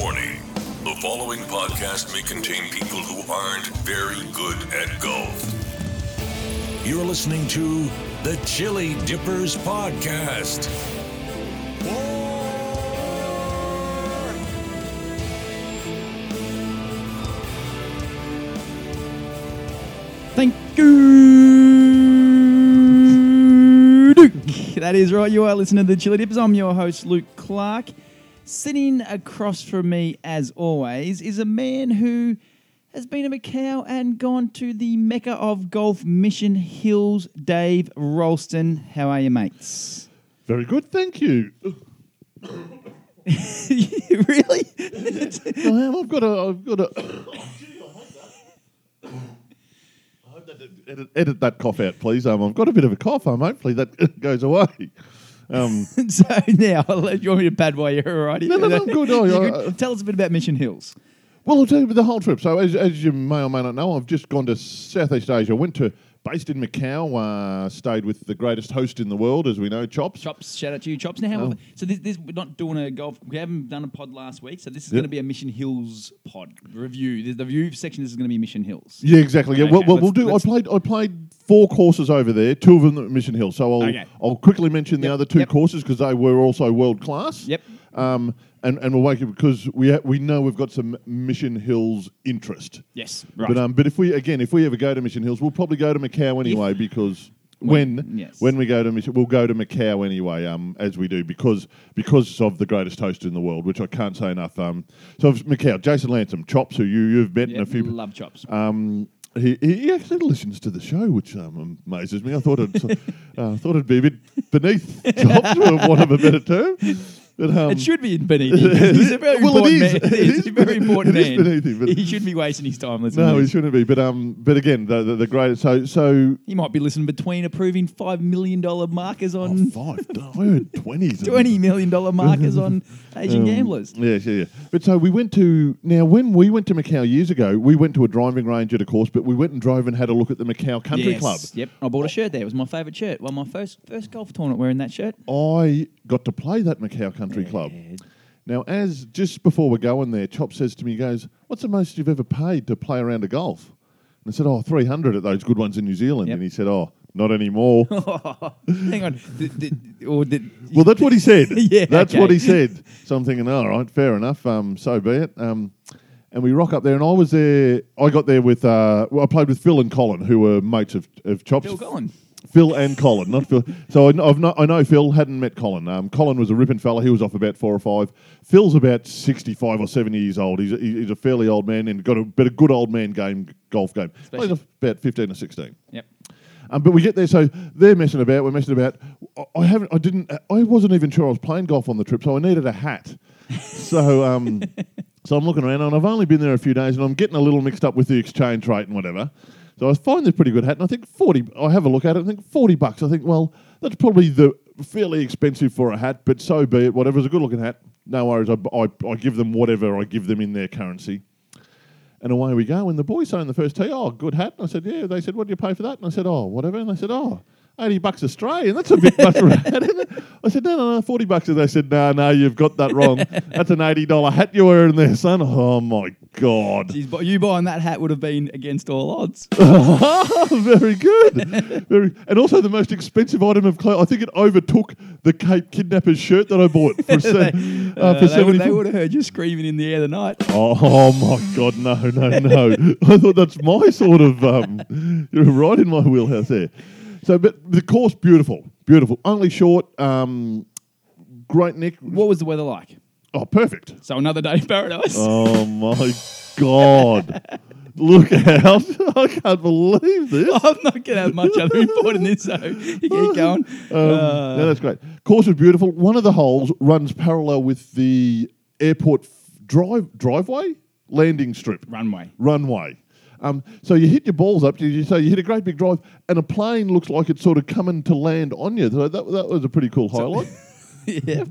Warning the following podcast may contain people who aren't very good at golf. You're listening to the Chili Dippers Podcast. Thank you, Luke. That is right. You are listening to the Chili Dippers. I'm your host, Luke Clark. Sitting across from me, as always, is a man who has been to Macau and gone to the mecca of golf, Mission Hills. Dave Ralston, how are you, mates? Very good, thank you. really? I am. I've got a. I've got a. I hope that edit, edit that cough out, please. Um, I've got a bit of a cough. Um, hopefully that goes away. Um, so now, I'll let you want me to pad while you're all right? No, no, no, I'm good. Oh, You're yeah, uh, Tell us a bit about Mission Hills. well, I'll tell you about the whole trip. So, as, as you may or may not know, I've just gone to Southeast Asia. Went to based in Macau. Uh, stayed with the greatest host in the world, as we know, Chops. Chops, shout out to you, Chops. Now, how Oh. so this, this we're not doing a golf. We haven't done a pod last week, so this is Yep. going to be a Mission Hills pod review. The, the review section this is going to be Mission Hills. Yeah, exactly. Yeah, Okay, well, well, we'll let's- do. I let's- played. I played four courses over there. Two of them at Mission Hill. So I'll Okay. I'll quickly mention the Yep, other two yep. courses because they were also world class. Yep. Um, and and we'll wake up because we ha- we know we've got some Mission Hills interest. Yes, right. But um, but if we again if we ever go to Mission Hills, we'll probably go to Macau anyway because. When, When yes. when we go to Mission, we'll go to Macau anyway, um, as we do because because of the greatest host in the world, which I can't say enough. Um, so of Macau, Jason Lansom, Chops, who you you've met in Yep, a few love Chops. um, he, he actually listens to the show, which um, amazes me. I thought it uh, thought it'd be a bit beneath Chops, for want of a better term. But, um, it should be beneath him. He's a very Well, it important is. man. It He's a very important it is man. beneath him, but- he shouldn't be wasting his time listening. no, he shouldn't be. But um, but again, the the, the great. So so He might be listening between approving five million dollar markers oh, on five. I heard twenties. twenty million dollar markers on Asian Um, gamblers. Yes, yeah, yeah. But so we went to now when we went to Macau years ago, we went to a driving range at a course, but we went and drove and had a look at the Macau Country yes. Club. Yep, I bought a shirt there. It was my favourite shirt. Well, my first first golf tournament wearing that shirt. I got to play that Macau Country Club. Now, as just before we're going there, Chop says to me, he goes, What's the most you've ever paid to play around a golf? And I said, Oh, 300 at those good ones in New Zealand. Yep. And he said, Oh, not anymore. Hang on. Did, did, or did, well, that's what he said. Yeah, That's okay. what he said. So I'm thinking, All right, fair enough. Um, so be it. Um, and we rock up there, and I was there. I got there with, uh, well, I played with Phil and Colin, who were mates of, of Chops. Bill Collin. Phil and Colin, not Phil. So I, I've not, I know Phil hadn't met Colin. Um, Colin was a ripping fella. He was off about four or five. Phil's about sixty-five or seventy years old. He's a, he's a fairly old man and got a bit of good old man game golf game. Especially- about fifteen or sixteen. Yep. Um, but we get there, so they're messing about. We're messing about. I- I haven't. I didn't. I wasn't even sure I was playing golf on the trip, so I needed a hat. so, um, so I'm looking around, and I've only been there a few days, and I'm getting a little mixed up with the exchange rate and whatever. So I find this pretty good hat, and I think forty. I have a look at it, I think forty bucks. I think, well, that's probably the fairly expensive for a hat, but so be it. Whatever's a good looking hat, no worries. I, I, I give them whatever I give them in their currency. And away we go. And the boys say in the first tee, oh, good hat. And I said, yeah. They said, what do you pay for that? And I said, oh, whatever. And they said, oh, 80 bucks Australian. That's a bit much for a hat, isn't it? I said, no, no, no, 40 bucks. And they said, no, no, you've got that wrong. That's an $80 hat you're wearing there, son. Oh, my God. Jeez, but you buying that hat would have been against all odds. Very good. Very, and also the most expensive item of clothes. I think it overtook the Cape Kidnappers shirt that I bought for, se- uh, Uh, for they, would, 74 they would have heard you screaming in the air the night. Oh, oh my God, no, no, no! I thought that's my sort of. Um, you're right in my wheelhouse there. So, but the course beautiful, beautiful. Only short. Um, great Nick. What was the weather like? Oh, perfect. So another day in paradise. Oh my God! Look out! I can't believe this. I'm not going to have much other report in this, so you keep going. Um, Uh, yeah, that's great. Course is beautiful. One of the holes runs parallel with the airport f- drive driveway landing strip. runway. runway. Um, so you hit your balls up. You, so you hit a great big drive, and a plane looks like it's sort of coming to land on you. So that, that was a pretty cool highlight. yeah,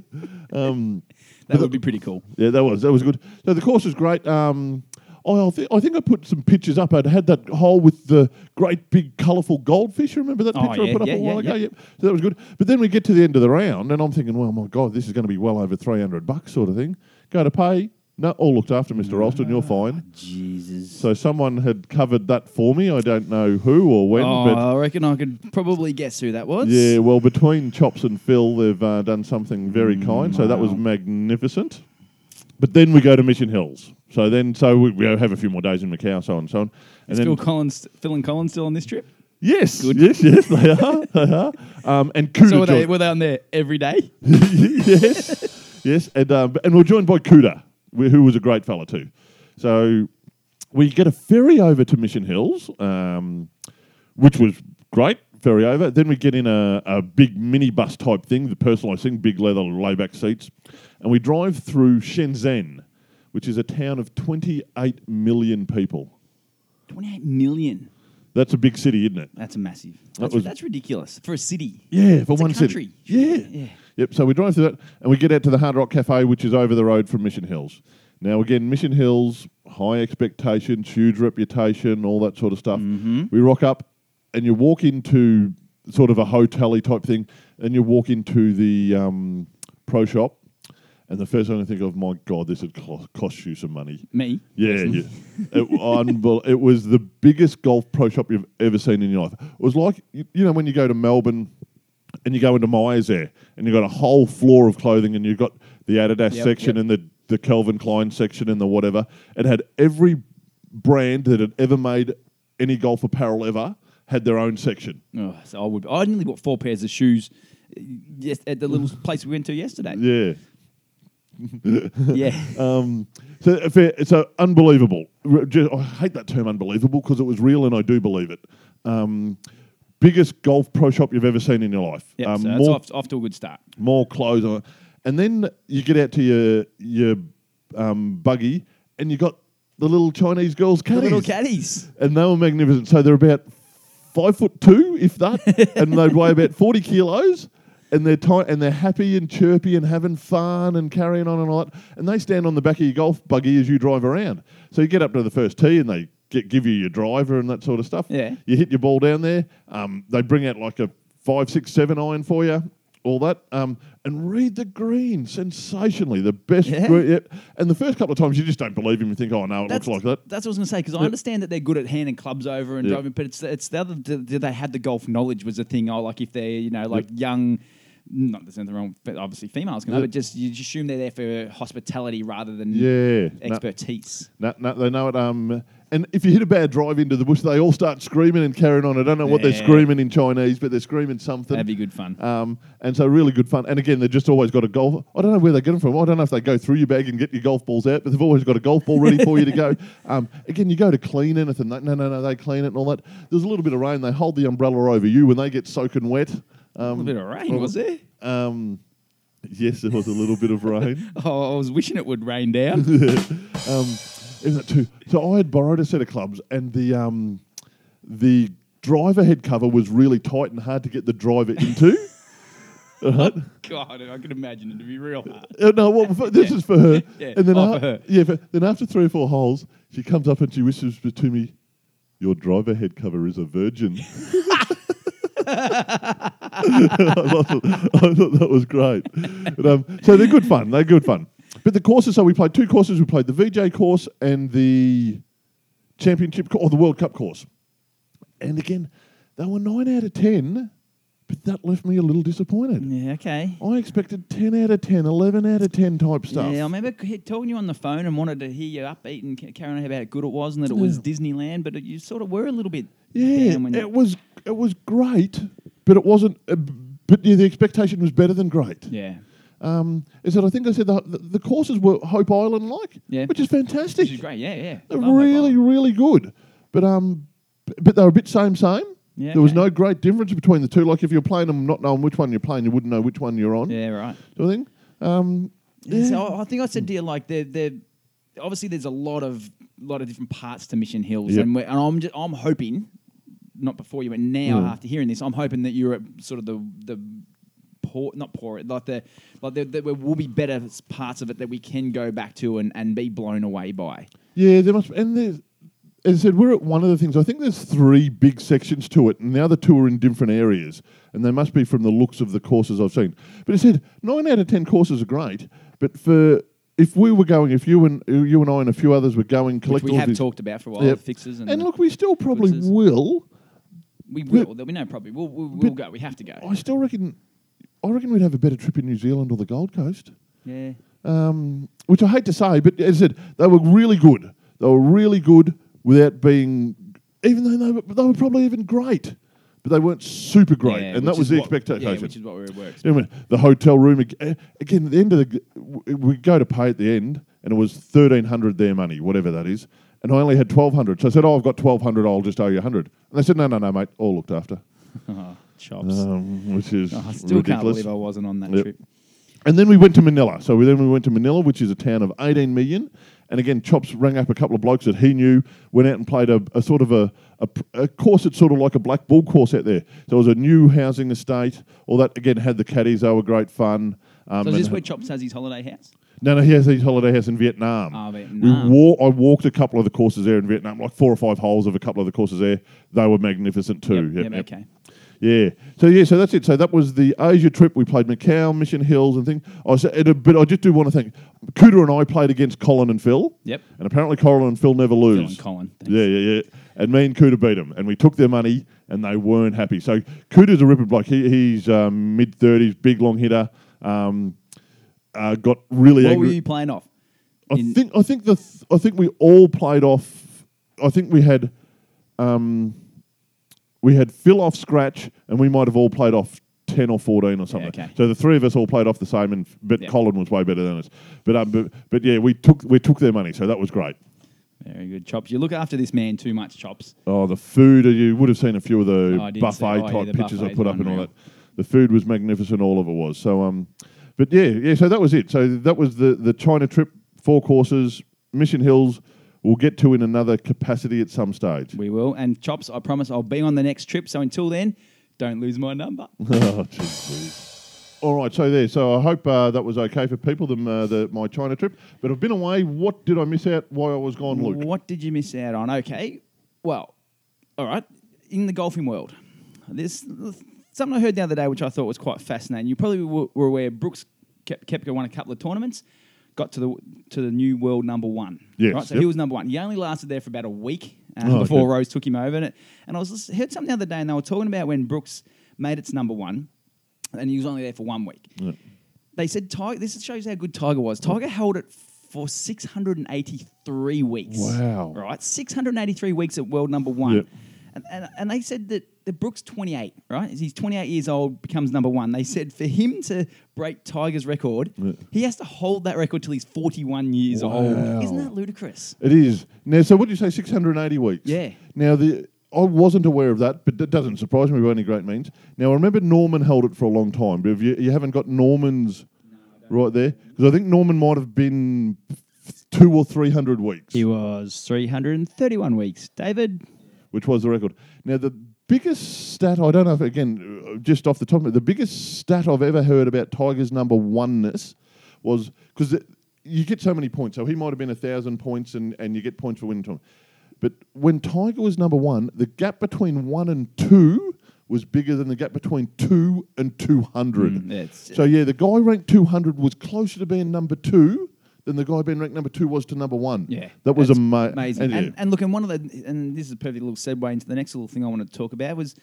Um, that would be pretty cool. yeah, that was that was good. So the course was great. Um, I, I, I think I put some pictures up. I'd had that hole with the great big colourful goldfish. Remember that Oh, picture I yeah, put up yeah, a while yeah, ago? yeah. Yep. So that was good. But then we get to the end of the round, and I'm thinking, well, my God, this is going to be well over 300 bucks, sort of thing. Go to pay No, all looked after, Mr. Ralston. You're fine. Jesus. So someone had covered that for me. I don't know who or when, oh, but I reckon I could probably guess who that was. yeah. Well, between Chops and Phil, they've uh, done something very kind. So that was magnificent. But then we go to Mission Hills. So then, so we, we have a few more days in Macau, so on and so on. And Is then, Phil Collins, Phil and Collins still on this trip? yes, yes, yes, they are. They are. Um, and Kuda So were they, joined- were they on there every day? yes, yes, and um, and we're joined by Kuda, who was a great fella too. So we get a ferry over to Mission Hills, um, which was great. Ferry over. Then we get in a, a big minibus type thing, the personalised thing, big leather layback seats, and we drive through Shenzhen, which is a town of 28 million people. 28 million. That's a big city, isn't it? That's a massive. That That's, was- that's ridiculous for a city. Yeah, for It's a one country. city. Yeah. Yeah. Yep. So we drive through that and we get out to the Hard Rock Cafe, which is over the road from Mission Hills. Now, again, Mission Hills, high expectations, huge reputation, all that sort of stuff. Mm-hmm. We rock up and you walk into sort of a hotel type thing and you walk into the um, pro shop. And the first thing I think of, my God, this would co- cost you some money. Me? Yeah, yeah. it, unbel- it was the biggest golf pro shop you've ever seen in your life. It was like, you know, when you go to Melbourne and you go into Myers there and you've got a whole floor of clothing and you've got the Adidas Yep, section yep. and the, the Calvin Klein section and the whatever. It had every brand that had ever made any golf apparel ever had their own section. Oh, so I would. I nearly bought four pairs of shoes. uh, Yes, at the little place we went to yesterday. Yeah. Yeah. Um, so, so unbelievable. I hate that term unbelievable because it was real and I do believe it. Um, biggest golf pro shop you've ever seen in your life. Yep, um, so that's more, off, off to a good start. more clothes on it. And then you get out to your your um, buggy and you got the little Chinese girls The caddies. little caddies. and they were magnificent. So they're about five foot two, if that, and they weigh about forty kilos. And they're tight, and they're happy and chirpy and having fun and carrying on and all that. And they stand on the back of your golf buggy as you drive around. So you get up to the first tee, and they get, give you your driver and that sort of stuff. Yeah. You hit your ball down there. Um, they bring out like a five, six, seven iron for you. All that, um, and read the green sensationally. The best, Yeah. green, yep. and the first couple of times you just don't believe him. You think, "Oh no, it That's, looks like that." That's what I was going to say because I understand that they're good at handing clubs over and driving, but it's it's the other. They had the golf knowledge? Was the thing. Oh, like if they're you know like young. Not there's nothing wrong. But obviously females can, Yep. but just you just assume they're there for hospitality rather than Yeah, expertise. No, no, they know it. Um, and if you hit a bad drive into the bush, they all start screaming and carrying on. I don't know what they're Yeah. screaming in Chinese, but they're screaming something. That'd be good fun. Um, and so really good fun. And again, they've just always got a golf. I don't know where they get them from. I don't know if they go through your bag and get your golf balls out, but they've always got a golf ball ready for you to go. Um, again, you go to clean anything. They, no, no, no, they clean it and all that. There's a little bit of rain. They hold the umbrella over you when they get soaking wet. Um, a little bit of rain, was there? Um, yes, there was a little bit of rain. Oh, I was wishing it would rain down. um, isn't it too? So I had borrowed a set of clubs, and the um, the driver head cover was really tight and hard to get the driver into. Right? God, I can imagine it to be real hard. Uh, no, well, this is for her. Yeah. And then, Oh, a- for her. yeah, then after three or four holes, she comes up and she whispers to me, "Your driver head cover is a virgin." I, thought, I thought that was great. But, um, so they're good fun. They're good fun. But the courses, so we played two courses. We played the Vijay course and the championship co- or the World Cup course. And again, they were nine out of ten, but that left me a little disappointed. Yeah, okay. I expected 10 out of 10, 11 out of 10 type stuff. Yeah, I remember c- talking to you on the phone and wanted to hear you upbeat and ca- carrying on about how good it was and that it was Disneyland, but you sort of were a little bit Yeah, down when you, it was it was great, but it wasn't. Uh, but yeah, the expectation was better than great. yeah. Um, is that I think I said the, the, courses were Hope Island like, Yeah. which is fantastic. Which is great, yeah, yeah. They're really, really good. But um, but they were a bit same same. Yeah, there was no great difference between the two. Like if you're playing them, not knowing which one you're playing, you wouldn't know which one you're on. Yeah, right. Sort of thing. Um, Yeah. So I- I think I said to you like there, there. Obviously, there's a lot of lot of different parts to Mission Hills, Yep. and, and I'm just, I'm hoping, not before you, but now Mm. after hearing this, I'm hoping that you're at sort of the the poor, not poor, like the like there, there will be better parts of it that we can go back to and, and be blown away by. Yeah, there must be. And there's, as I said, we're at one of the things. I think there's three big sections to it, and the other two are in different areas. And they must be from the looks of the courses I've seen. But I said, nine out of ten courses are great, but for if we were going, if you and you and I and a few others were going, Which we have these- talked about for a while, Yep. the fixes and, and look, we still probably blitzes. will. we will. There'll be no problem. We'll, we'll, we'll go. We have to go. I still reckon, I reckon we'd have a better trip in New Zealand or the Gold Coast. Yeah. um, which I hate to say, but as I said, they were really good. They were really good without being, even though they were, they were probably even great, but they weren't super great, Yeah, and that was the what- expectation. Yeah, which is what we were You know, the hotel room eh, again. At the end of the, we go to pay at the end, and it was thirteen hundred their money, whatever that is, and I only had twelve hundred. So I said, "Oh, I've got twelve hundred. I'll just owe you hundred. And they said, "No, no, no, mate. All looked after." Chops. Um, which is Oh, I still can't believe I wasn't on that Yep. trip. And then we went to Manila. So we, then we went to Manila, which is a town of 18 million. And again, Chops rang up a couple of blokes that he knew, went out and played a, a sort of a, a, a course that's sort of like a black bull course out there. So it was a new housing estate. All that, again, had the caddies. They were great fun. Um, So is this where Chops has his holiday house? no, no, he has his holiday house in Vietnam. Oh, Vietnam. We wa- I walked a couple of the courses there in Vietnam, like four or five holes of a couple of the courses there. They were magnificent too. Yep, yep, yep. Okay. Yeah. So yeah. So that's it. So that was the Asia trip. We played Macau, Mission Hills, and things. I was, it, but I just do want to thank Cooter and I played against Colin and Phil. Yep. And apparently Colin and Phil never Phil lose. and Colin. thanks. Yeah, yeah, yeah. And me and Cooter beat them, and we took their money, and they weren't happy. So Cooter's a ripper bloke. He, he's um, mid thirties, big long hitter. Um, uh, got really What angry. were you playing off? I in- think I think the th- I think we all played off. I think we had um, we had Phil off scratch, and we might have all played off ten or fourteen or something. okay. So the three of us all played off the same, and but Yeah. Colin was way better than us. But um, but, but yeah, we took we took their money, so that was great. Very good, Chops. You look after this man too much, Chops. Oh, the food! You would have seen a few of the Oh, I did see- buffet oh, yeah, type pictures I put up and all that. The food was magnificent. All of it was. So um, but yeah, yeah. So that was it. So that was the the China trip. Four courses. Mission Hills. We'll get to in another capacity at some stage. We will. And Chops, I promise I'll be on the next trip. So until then, don't lose my number. oh, please. All right, so there. So I hope uh, that was okay for people. The, uh, the my China trip, but I've been away. What did I miss out? Why I was gone, Luke? What did you miss out on? Okay. Well, all right. In the golfing world, there's something I heard the other day, which I thought was quite fascinating. You probably were aware Brooks Kep- Koepka won a couple of tournaments, got to the to the new world number one. Yes, Right. So yep. he was number one. He only lasted there for about a week uh, Oh, before okay. Rose took him over. And, it, and I was lis- heard something the other day, and they were talking about when Brooks made its number one, and he was only there for one week. Yeah. They said Tiger. This shows how good Tiger was. Tiger held it for 683 weeks. Wow. Right, 683 weeks at world number one. Yep. And, and, and they said that the Brooks 28, right? He's 28 years old, becomes number one. They said for him to break Tiger's record, Yeah. he has to hold that record till he's 41 years old. Isn't that ludicrous? It is now. So what did you say? Six hundred eighty weeks. Yeah. Now the I wasn't aware of that, but it doesn't surprise me by any great means. Now I remember Norman held it for a long time, but if you, you haven't got Norman's right there, because I think Norman might have been two or three hundred weeks, He was 331 weeks. David, which was the record. Now the biggest stat I don't know if again uh, just off the top of it, the biggest stat I've ever heard about Tiger's number oneness was because you get so many points. So he might have been a thousand points, and, and you get points for winning time. But when Tiger was number one, the gap between one and two was bigger than the gap between two and two hundred. Mm, so yeah, the guy ranked two hundred was closer to being number two than the guy being ranked number two was to number one. Yeah, that was ama- amazing. And, And, and, look, and one of the, and this is a perfect little segue into the next little thing I wanted to talk about was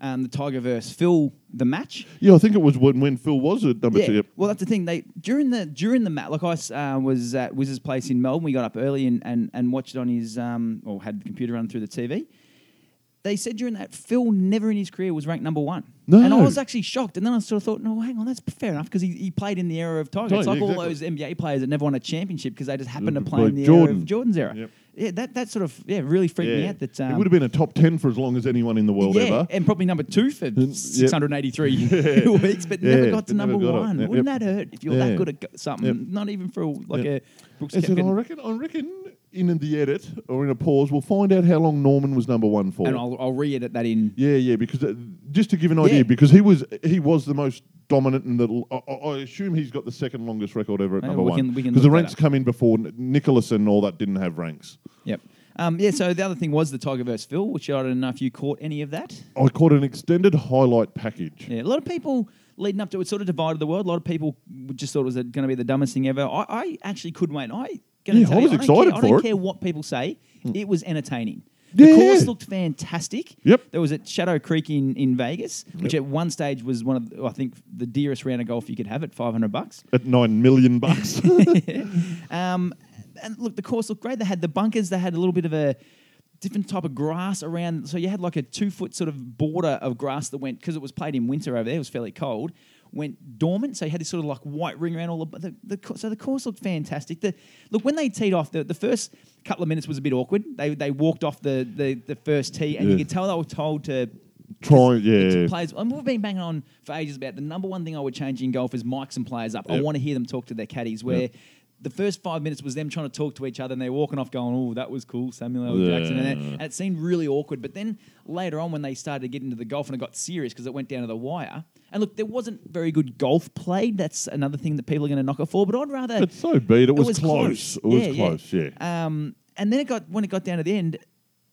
um, the Tiger verse Phil the match. yeah, I think it was when, when Phil was at number Yeah. two. Well, that's the thing. They during the during the match, like I uh, was at Wiz's place in Melbourne. We got up early and, and, and watched it on his um, or had the computer run through the TV. They said during that Phil never in his career was ranked number one. No. And I was actually shocked. And then I sort of thought, no, hang on, that's fair enough because he, he played in the era of Tiger. It's Tiger, like all those NBA players that never won a championship because they just happened to Like play in the era of Jordan's era. Yep. Yeah, that, that sort of yeah really freaked me out. That he um, would have been a top ten for as long as anyone in the world yeah, ever. and probably number two for yep. 683 weeks, but never got to number got one. Wouldn't yep. that hurt if you're Yeah. that good at something? Not even for like a Brooks I reckon, I reckon in the edit or in a pause, we'll find out how long Norman was number one for. And I'll, I'll re-edit that in. yeah, yeah, because uh, just to give an idea, Yeah. because he was he was the most dominant and the I, I I assume he's got the second longest record ever at number we one. can- we can Because the look that ranks up. come in before N- Nicklaus and all that didn't have ranks. Yep. Um, yeah. So the other thing was the Tiger versus Phil, which I don't know if you caught any of that. I caught an extended highlight package. Yeah, a lot of people leading up to it, sort of divided the world. A lot of people just thought it was going to be the dumbest thing ever. I, I actually couldn't wait. I gonna Yeah, tell I you, was don't excited care, I don't it. care what people say. It was entertaining. The Yeah. course looked fantastic. Yep. There was at Shadow Creek in, in Vegas, which at one stage was one of the, I think the dearest round of golf you could have at five hundred bucks. At nine million bucks. Um, and look, the course looked great. They had the bunkers. They had a little bit of a different type of grass around. So you had like a two foot sort of border of grass that went because it was played in winter over there. It was fairly cold. Went dormant, so he had this sort of like white ring around all the, the, the so the course looked fantastic. The, look when they teed off, the, the first couple of minutes was a bit awkward. They they walked off the the, the first tee, and you could tell they were told to Try, yeah. players. And we've been banging on for ages about the number one thing I would change in golf is mic some players up. I want to hear them talk to their caddies. Where Yep. The first five minutes was them trying to talk to each other, and they're walking off going, "Oh, that was cool, Samuel L. Jackson," and, that- and it seemed really awkward. But then later on, when they started to get into the golf and it got serious because it went down to the wire. And look, there wasn't very good golf played. That's another thing that people are going to knock it for. But I'd rather It's so beat. it. It was, was close. It was Yeah, yeah. close, yeah. um, and then it got when it got down to the end,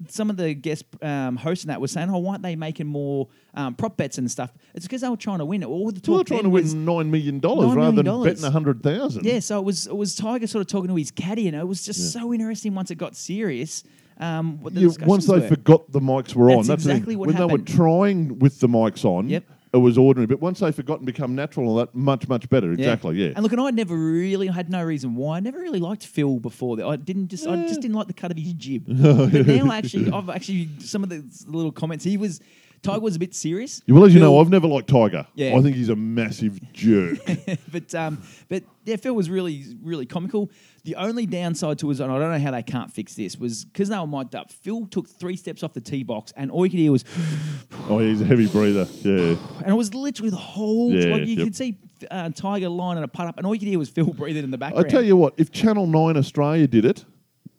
some of the guest um, hosts and that were saying, "Oh, why aren't they making more um, prop bets and stuff?" It's because they were trying to win. All the talk Well, they're trying to win nine million dollars $9 rather than betting a hundred thousand. yeah. So it was it was Tiger sort of talking to his caddy, and it was just so interesting once it got serious. Um, what the Yeah, once they were. forgot the mics were on, That's that's the thing. exactly what when happened. they were trying with the mics on. Yep. It was ordinary, but once they forgot and become natural, and all that much much better. Exactly, yeah. And look, and I never really I had no reason why. I never really liked Phil before that. I didn't just I just didn't like the cut of his jib. but now actually I've actually some of the little comments he was Tiger was a bit serious. well, as you know, I've never liked Tiger. Yeah. I think he's a massive jerk. but um, but yeah, Phil was really really comical. The only downside to it, and I don't know how they can't fix this, was because they were mic'd up. Phil took three steps off the tee box, and all you could hear was, oh, he's a heavy breather. Yeah. and it was literally the whole. Yeah, like you yep. could see uh, Tiger lining a putt up, and all you could hear was Phil breathing in the background. I tell you what, if Channel Nine Australia did it,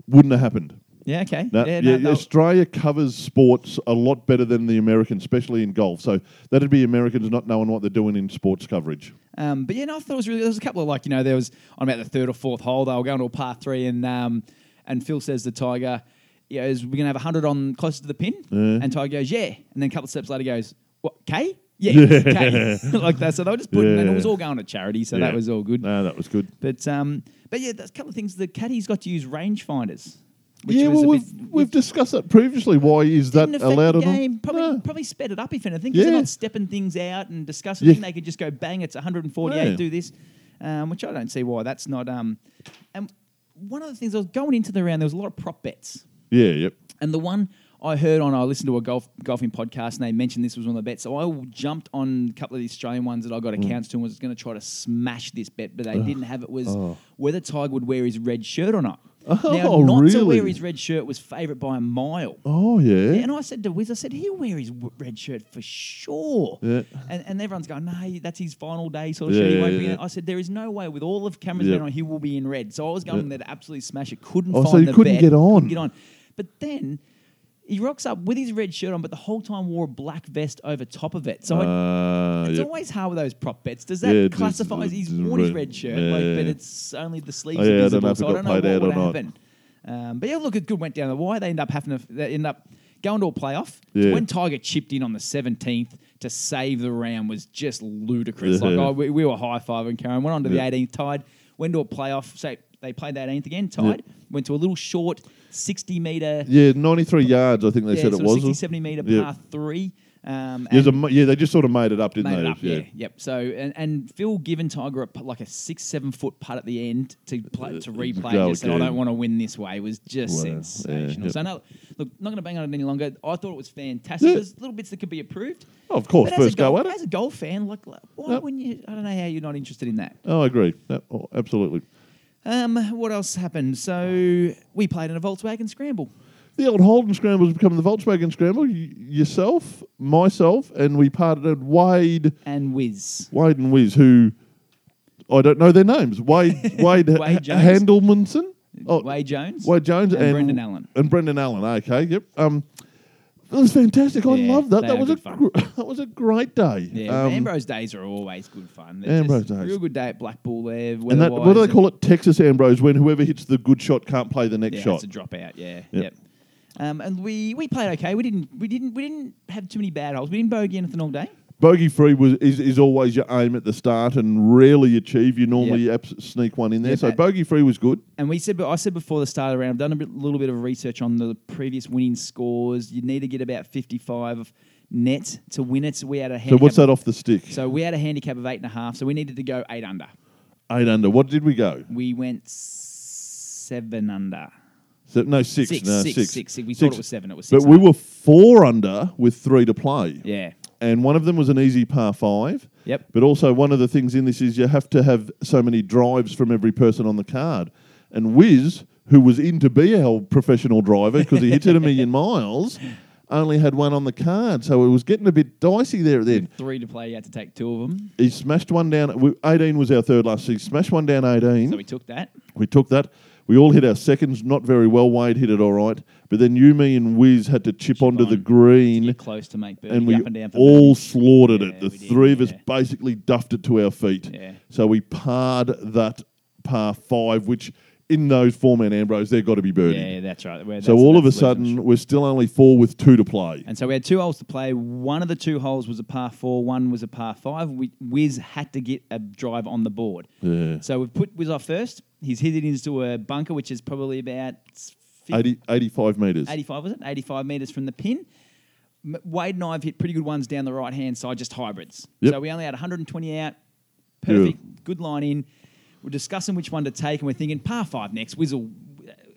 wouldn't have happened. Yeah, okay, No, yeah, yeah, no, Australia covers sports a lot better than the Americans, especially in golf. So that'd be Americans not knowing what they're doing in sports coverage. Um, but yeah, no, I thought it was really. There was a couple of like you know there was on about the third or fourth hole. They were going to a par three, and um, and Phil says the Tiger, "Yeah, is we're gonna have hundred on closer to the pin." And Tiger goes, "Yeah," and then a couple of steps later goes, "What K?" Yeah, K. like that. So they were just putting, and it was all going to charity, so that was all good. No, that was good. But um, but yeah, there's a couple of things. The caddies got to use rangefinders. Yeah, well, we've, bit, we've discussed that previously. Why is that allowed the game. Probably, No. probably sped it up if anything. Because they're not stepping things out and discussing. Yeah. They could just go bang. It's 148. Yeah. Do this, um, which I don't see why that's not. Um, and one of the things I was going into the round, there was a lot of prop bets, Yeah, yep. and the one I heard on, I listened to a golf golfing podcast, and they mentioned this was one of the bets. So I jumped on a couple of the Australian ones that I Mm. got accounts to, and was going to try to smash this bet, but they didn't have it. Was Oh. whether Tiger would wear his red shirt or not. Oh, now, not to wear his red shirt was favourite by a mile. Oh, yeah. Yeah, and I said to Wiz, I said, he'll wear his w- red shirt for sure. Yeah. And, and everyone's going, no, that's his final day sort of Yeah, shirt. He won't yeah, be in it. I said, there is no way with all of cameras Yeah. being on, he will be in red. So I was going there to absolutely smash it. Couldn't Oh, find so you the couldn't bet, get on. couldn't get on. But then he rocks up with his red shirt on, but the whole time wore a black vest over top of it. So I, Uh, it's yep. always hard with those prop bets. Does that Yeah, classify as he's worn his red- red shirt, yeah, like, but yeah. it's only the sleeves Oh, yeah, I don't visible? know if so I don't know played what out would or not. happen. Um, but yeah, look, it good went down the wire. They end up having to they end up going to a playoff. Yeah. When Tiger chipped in on the seventeenth to save the round was just ludicrous. Yeah. Like oh, we, we were high fiving Karen. Went on to the Yeah. eighteenth, tied. Went to a playoff. So they played the eighteenth again, tied. Went to a little short sixty meter. Yeah, 93 yards, I think they yeah, said sort it was. 60, 70 meter Yeah. par three. Um, Yeah, a yeah, they just sort of made it up, didn't Made they? it up, yeah. Yep. So and, and Phil giving Tiger a, like a six seven foot putt at the end to play, to replay. go Just said, I don't want to win this way. Was just Wow. Yeah, sensational. yep. So no, look, not going to bang on it any longer. I thought it was fantastic. Yeah. There's little bits that could be improved. Oh, of course, But as a first go at it. As a golf fan, like, like, why wouldn't you? I don't know how you're not interested in that. Oh, I agree. No, oh, absolutely. Um, what else happened? So we played in a Volkswagen Scramble. The old Holden Scramble has become the Volkswagen Scramble. Y- yourself, myself, and we partnered Wade, And Wiz. Wade and Wiz, who I don't know their names. Wade, Wade, Wade Jones. Handelmanson, oh, Wade Jones. Wade Jones, and and, Brendan Allen. and Brendan Allen. Okay, yep. Um, it was fantastic. I Yeah, loved that. they That are was a good fun. gr- that was a great day. Yeah, Um, Ambrose days are always good fun. They're Ambrose just days. Real good day at Black Bull there. and that, what do they call it? Texas Ambrose, when whoever hits the good shot can't play the next Yeah, shot. it's a dropout. Yeah, Yep. yep. Um, and we, we played okay. We didn't we didn't we didn't have too many bad holes. We didn't bogey anything all day. Bogey free was is, is always your aim at the start and rarely achieve. You normally abs- sneak one in there. Yep. So bogey free was good. And we said, I said before the start of the round, I've done a bit, little bit of research on the previous winning scores. You need to get about 55 net to win it. So we had a So what's that off the stick? So we had a handicap of eight and a half. So we needed to go eight under. Eight under. What did we go? We went seven under. So, no, six. Six, no, six, six. six. We Six. thought it was seven. It was But six. we were four under with three to play. yeah. And one of them was an easy par five. Yep. But also, one of the things in this is you have to have so many drives from every person on the card. And Wiz, who was in to be our professional driver because he hit it a million miles, only had one on the card. So it was getting a bit dicey there then. Three to play. You had to take two of them. He smashed one down. 18 was our third last. So He smashed one down 18. So we took that. We took that. We all hit our seconds, not very well. Wade hit it all right. But then you, me, and Wiz had to chip, onto the on. green. Get close to make birdie. and we up and down for all birdie. slaughtered Yeah, it. The we did, three of us yeah. basically duffed it to our feet. Yeah. So we parred that par five, which in those four man Ambrose, they've got to be birdie. Yeah, that's right. We're- so that's- all of a that's sudden, we're still only four with two to play. And so we had two holes to play. One of the two holes was a par four, one was a par five. We, Wiz had to get a drive on the board. Yeah. So we've put Wiz off first. He's hit it into a bunker, which is probably about 50, 80, 85 metres. 85, was it? 85 metres from the pin. Wade and I have hit pretty good ones down the right hand side, just hybrids. Yep. So we only had 120 out. Perfect. Good. Good line in. We're discussing which one to take, and we're thinking par five next. Will.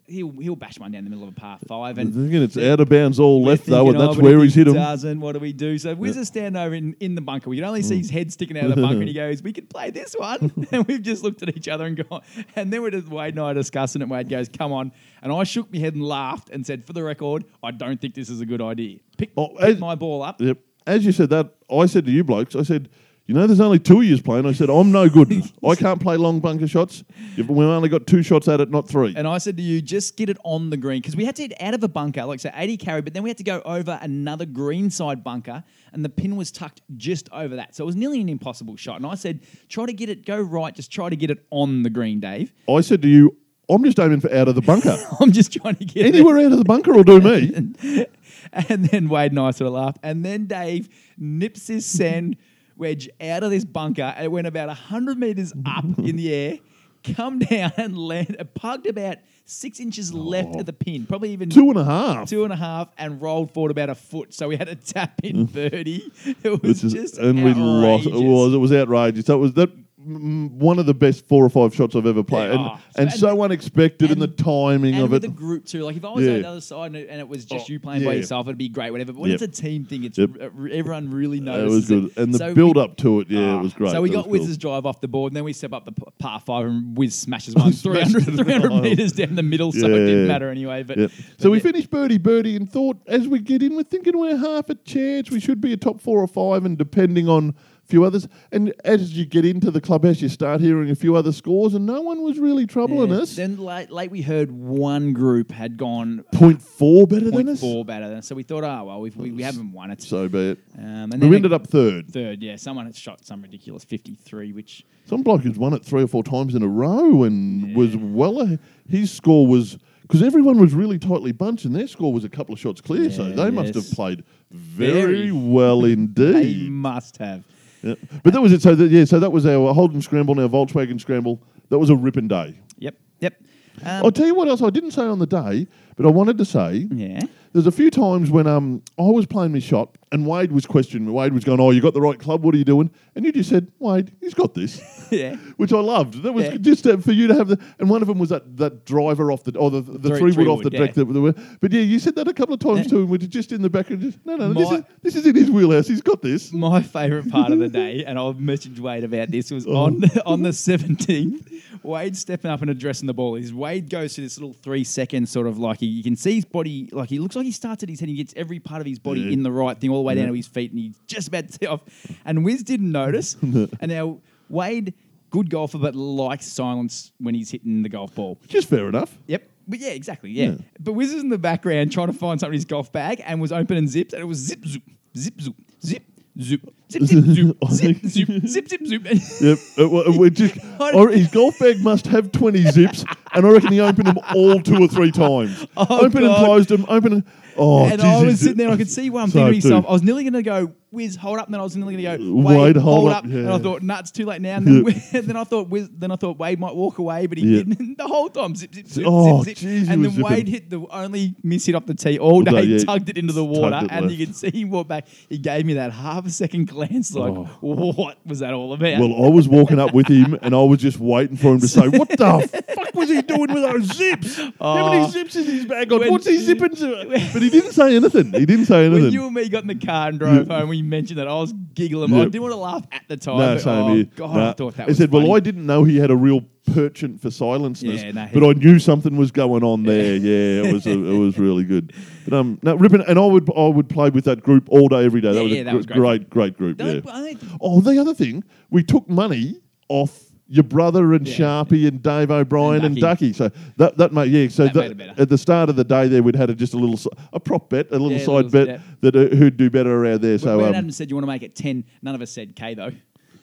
He'll, he'll bash one down the middle of a par five. And thinking it's out of bounds all left, though, and that's where he's he hit them. Doesn't. What do we do? So Wiz is standing over in, in the bunker. We can only see hmm. his head sticking out of the bunker, and he goes, "We can play this one." and we've just looked at each other and gone. And then we're just Wade and I are discussing it. Wade goes, "Come on!" And I shook my head and laughed and said, "For the record, I don't think this is a good idea. Pick, Oh, pick as- my ball up." Yep. As you said that, I said to you blokes, I said, you know, there's only two of you playing. I said, I'm no good. I can't play long bunker shots. We've only got two shots at it, not three. And I said to you, just get it on the green because we had to hit out of a bunker, like say 80 carry, but then we had to go over another green side bunker, and the pin was tucked just over that. So it was nearly an impossible shot. And I said, try to get it, go right, just try to get it on the green, Dave. I said to you, I'm just aiming for out of the bunker. I'm just trying to get it. Anywhere out of the bunker will do me. And then Wade and I sort of laughed. And then Dave nips his sand wedge out of this bunker and it went about 100 meters up in the air, come down and land, it pugged about six inches left oh. of the pin, probably even Two and a half. two and a half, and rolled forward about a foot. So we had a tap in birdie. It was This is- just and we lost. It outrageous. was. It was outrageous. That was that. Mm, One of the best four or five shots I've ever played, and, oh, and and- so unexpected, and, and- the timing and of with it. the group too. Like if I was Yeah. on the other side and it, and it was just Oh, you playing by yeah. yourself, it'd be great. Whatever. But when Yep. it's a team thing, it's Yep. r- everyone really It notices. was good, and the So we- build up to it, yeah, Ah, it was great. So we It got was cool. Wiz's drive off the board, and then we step up the p- par five, and Wiz smashes one Smashed 300, it in the 300 meters down the middle, so it didn't matter anyway. But, Yep. but So we yeah. finished birdie birdie and thought as we get in, we're thinking we're half a chance. We should be a top four or five, and depending on a few others. And as you get into the clubhouse, you start hearing a few other scores, and no one was really troubling Yeah. us. Then late, late we heard one group had gone Point four better than us. four better than us. So we thought, oh well, we've, we we haven't won it. So be it. Um, and We ended up third. third. Yeah, someone had shot some ridiculous fifty three, which Some bloke who's won it three or four times in a row and was well. His score was because everyone was really tightly bunched, and their score was a couple of shots clear. so Yeah, they must have played very, Very. well they indeed. must have. Yeah. But that was it. So that, yeah, so that was our Holden scramble, our Volkswagen scramble. That was a ripping day. Yep, yep. Um, I'll tell you what else I didn't say on the day, but I wanted to say. yeah. There's a few times when um I was playing my shot and Wade was questioning me. Wade was going, "Oh, you got the right club. What are you doing?" And you just said, "Wade, he's got this." Yeah. Which I loved. That was Yeah. just uh, for you to have the, and one of them was that, that driver off the, or the, the Three- three, three wood off the deck. yeah. That, that were, but yeah, you said that a couple of times Yeah. too, and we're just in the background. Just no, no, this My- is this is in his wheelhouse. He's got this. My favourite part of the day, and I've messaged Wade about this, was Oh. on on the seventeenth. Wade stepping up and addressing the ball. His Wade goes to this little three second sort of like he, you can see his body, like he looks like he starts at his head. He gets every part of his body in the right thing, all the way down to his feet, and he's just about to tee off. And Wiz didn't notice. and now Wade, good golfer, but likes silence when he's hitting the golf ball. Which is fair enough. Yep. But yeah, exactly. Yeah. Yeah. But Wiz is in the background trying to find something in his golf bag and was opening zips and it was zip zoop, zip zoop, zip, zoop, zip, zip, zoop, zip, zoop, zip, zip, zoop. Yep. It, wa- it, wa- just, or his golf bag must have 20 zips, and I reckon he opened them all two or three times. Oh, opened and God. closed them, opened and oh, and I was sitting there, I could see one. I'm thinking to myself. I was nearly going to go, Wiz, hold up, and then I was nearly going to go, Wade, Wade, hold hold, up, up. And I yeah. thought, nah, it's too late now. And then. Wiz- then I thought, whiz, then I thought Wade might walk away, but he Yeah. didn't. The whole time, zip, zip, zip, Oh, zip, zip. geez, he and was then Wade hit the only miss hit off the tee all day, that, yeah, tugged it into the tugged water, it and left. you could see him walk back. He gave me that half a second glance, like, Oh. what was that all about? Well, I was walking up with him, and I was just waiting for him to say, "What the fuck was he doing with those zips? How Oh. many zips is his bag? When- What's he zipping to?" But he didn't say anything. He didn't say anything. when you and me got in the car and drove home, we mentioned that I was giggling. I didn't want to laugh at the time. no, but, same oh, here. God, Nah. I thought that he was said, funny. "Well, I didn't know he had a real penchant for silenceness, Yeah, no, he- but I knew something was going on there. Yeah, it was it was really good. But um, no, ripping, and I would I would play with that group all day, every day. Yeah, that was yeah, a that gr- was great. great, great group. Yeah. but I think- Oh, the other thing, we took money off your brother and Yeah. Sharpie and Dave O'Brien and, Ducky. So that that made yeah. So That that- at the start of the day, there we'd had a, just a little a prop bet, a little Yeah, side little- bet yeah. that uh, who'd do better around there. So So when um, Adam said you want to make it 10, none of us said K though.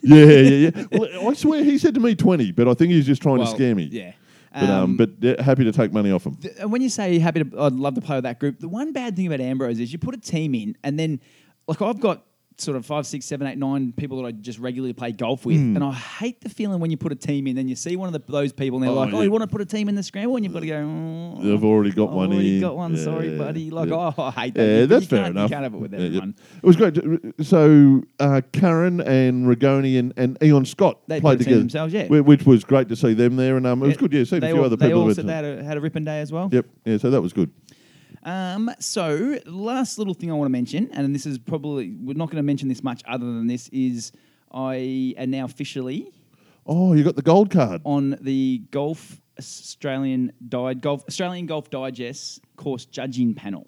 yeah, yeah, yeah. Well, I swear he said to me twenty, but I think he was just trying Well, to scare me. Yeah. But um, but yeah, happy to take money off him. th- and when you say happy to, I'd love to play with that group. The one bad thing about Ambrose is you put a team in, and then like I've got sort of five, six, seven, eight, nine people that I just regularly play golf with, Hmm. and I hate the feeling when you put a team in, then you see one of the, those people, and they're Oh, like, "Oh, yeah. you want to put a team in the scramble?" And you've got to go. Oh, They've already got I've one already in. got one. Sorry, Yeah, buddy. Like, oh, I hate that. Yeah, that's fair enough. You can't have it with everyone. It was great. So uh, Karen and Ragoni and, and Eon Scott They played put a team together themselves, yeah. which was great to see them there, and um, it was good. Yeah, seen a few all, other they people. all they had a, had a ripping day as well. Yep. Yeah. So that was good. Um, so last little thing I want to mention, and this is probably we're not going to mention this much other than this is I am now officially Oh, you got the gold card. on the Golf Australian Di- Golf Australian Golf Digest course judging panel.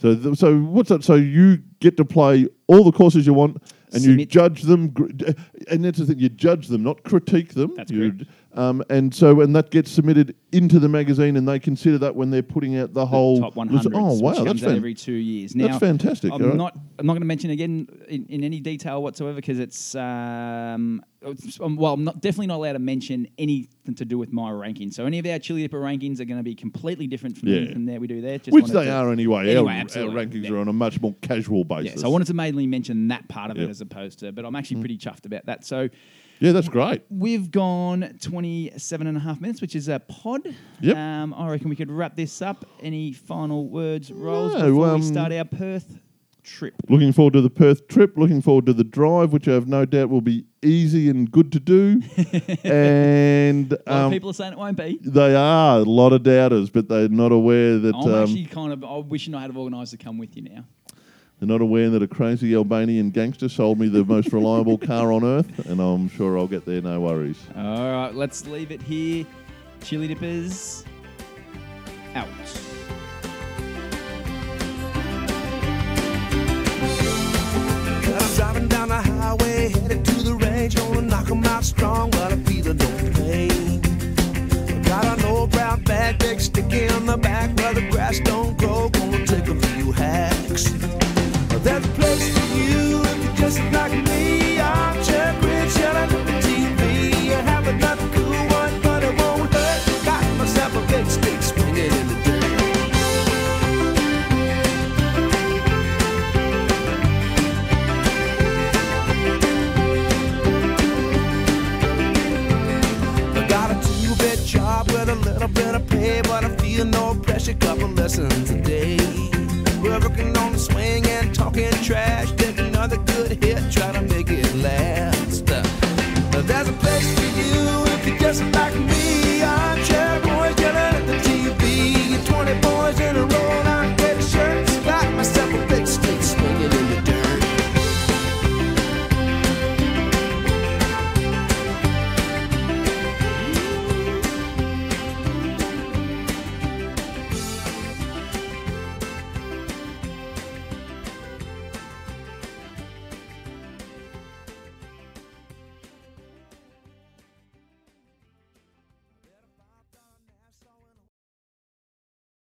So, th- so what's that? So you get to play all the courses you want, and you Submit- judge them. gr- d- And that's the thing: you judge them, not critique them. That's You- correct. Um, and so, and that gets submitted into the magazine, and they consider that when they're putting out the whole top 100. Oh wow, which that's fan- every two years. Now, that's fantastic, I'm alright. not. I'm not going to mention again in, in any detail whatsoever because it's. Um, it's- um, well, I'm not definitely not allowed to mention anything to do with my ranking. So any of our chili dipper rankings are going to be completely different from Yeah. anything that we do there. Just which they to- are anyway. Anyway, our, our rankings yeah. are on a much more casual basis. Yeah, so I wanted to mainly mention that part of it as opposed to, but I'm actually pretty chuffed about that. So yeah, that's great. we've gone 27 and a half minutes, which is a pod. Yep. Um, I reckon we could wrap this up. Any final words, Rolls, No, before um, we start our Perth trip? Looking forward to the Perth trip. Looking forward to the drive, which I have no doubt will be easy and good to do. and A lot of um, people are saying it won't be. they are a lot of doubters, but they're not aware that I'm um, actually kind of. I'm wishing I had organised to come with you now. They're not aware that a crazy Albanian gangster sold me the most reliable car on earth, and I'm sure I'll get there. No worries. All right, let's leave it here. Chili dippers out. I'm driving down the highway, headed to the range, gonna knock 'em out strong, but I'm feeling no pain. Got an old brown bag, big sticky on the back, where the grass don't grow, gonna take a few hacks. There's a place for you if you're just like me. I'm Chuck Rich, the TV. I have another cool one, but it won't hurt. Got myself a big stick swinging in the dirt. I got a two-bit job with a little bit of pay, but I feel no pressure. Couple lessons a day. We're working on the swing talking trash. Take another good hit, try to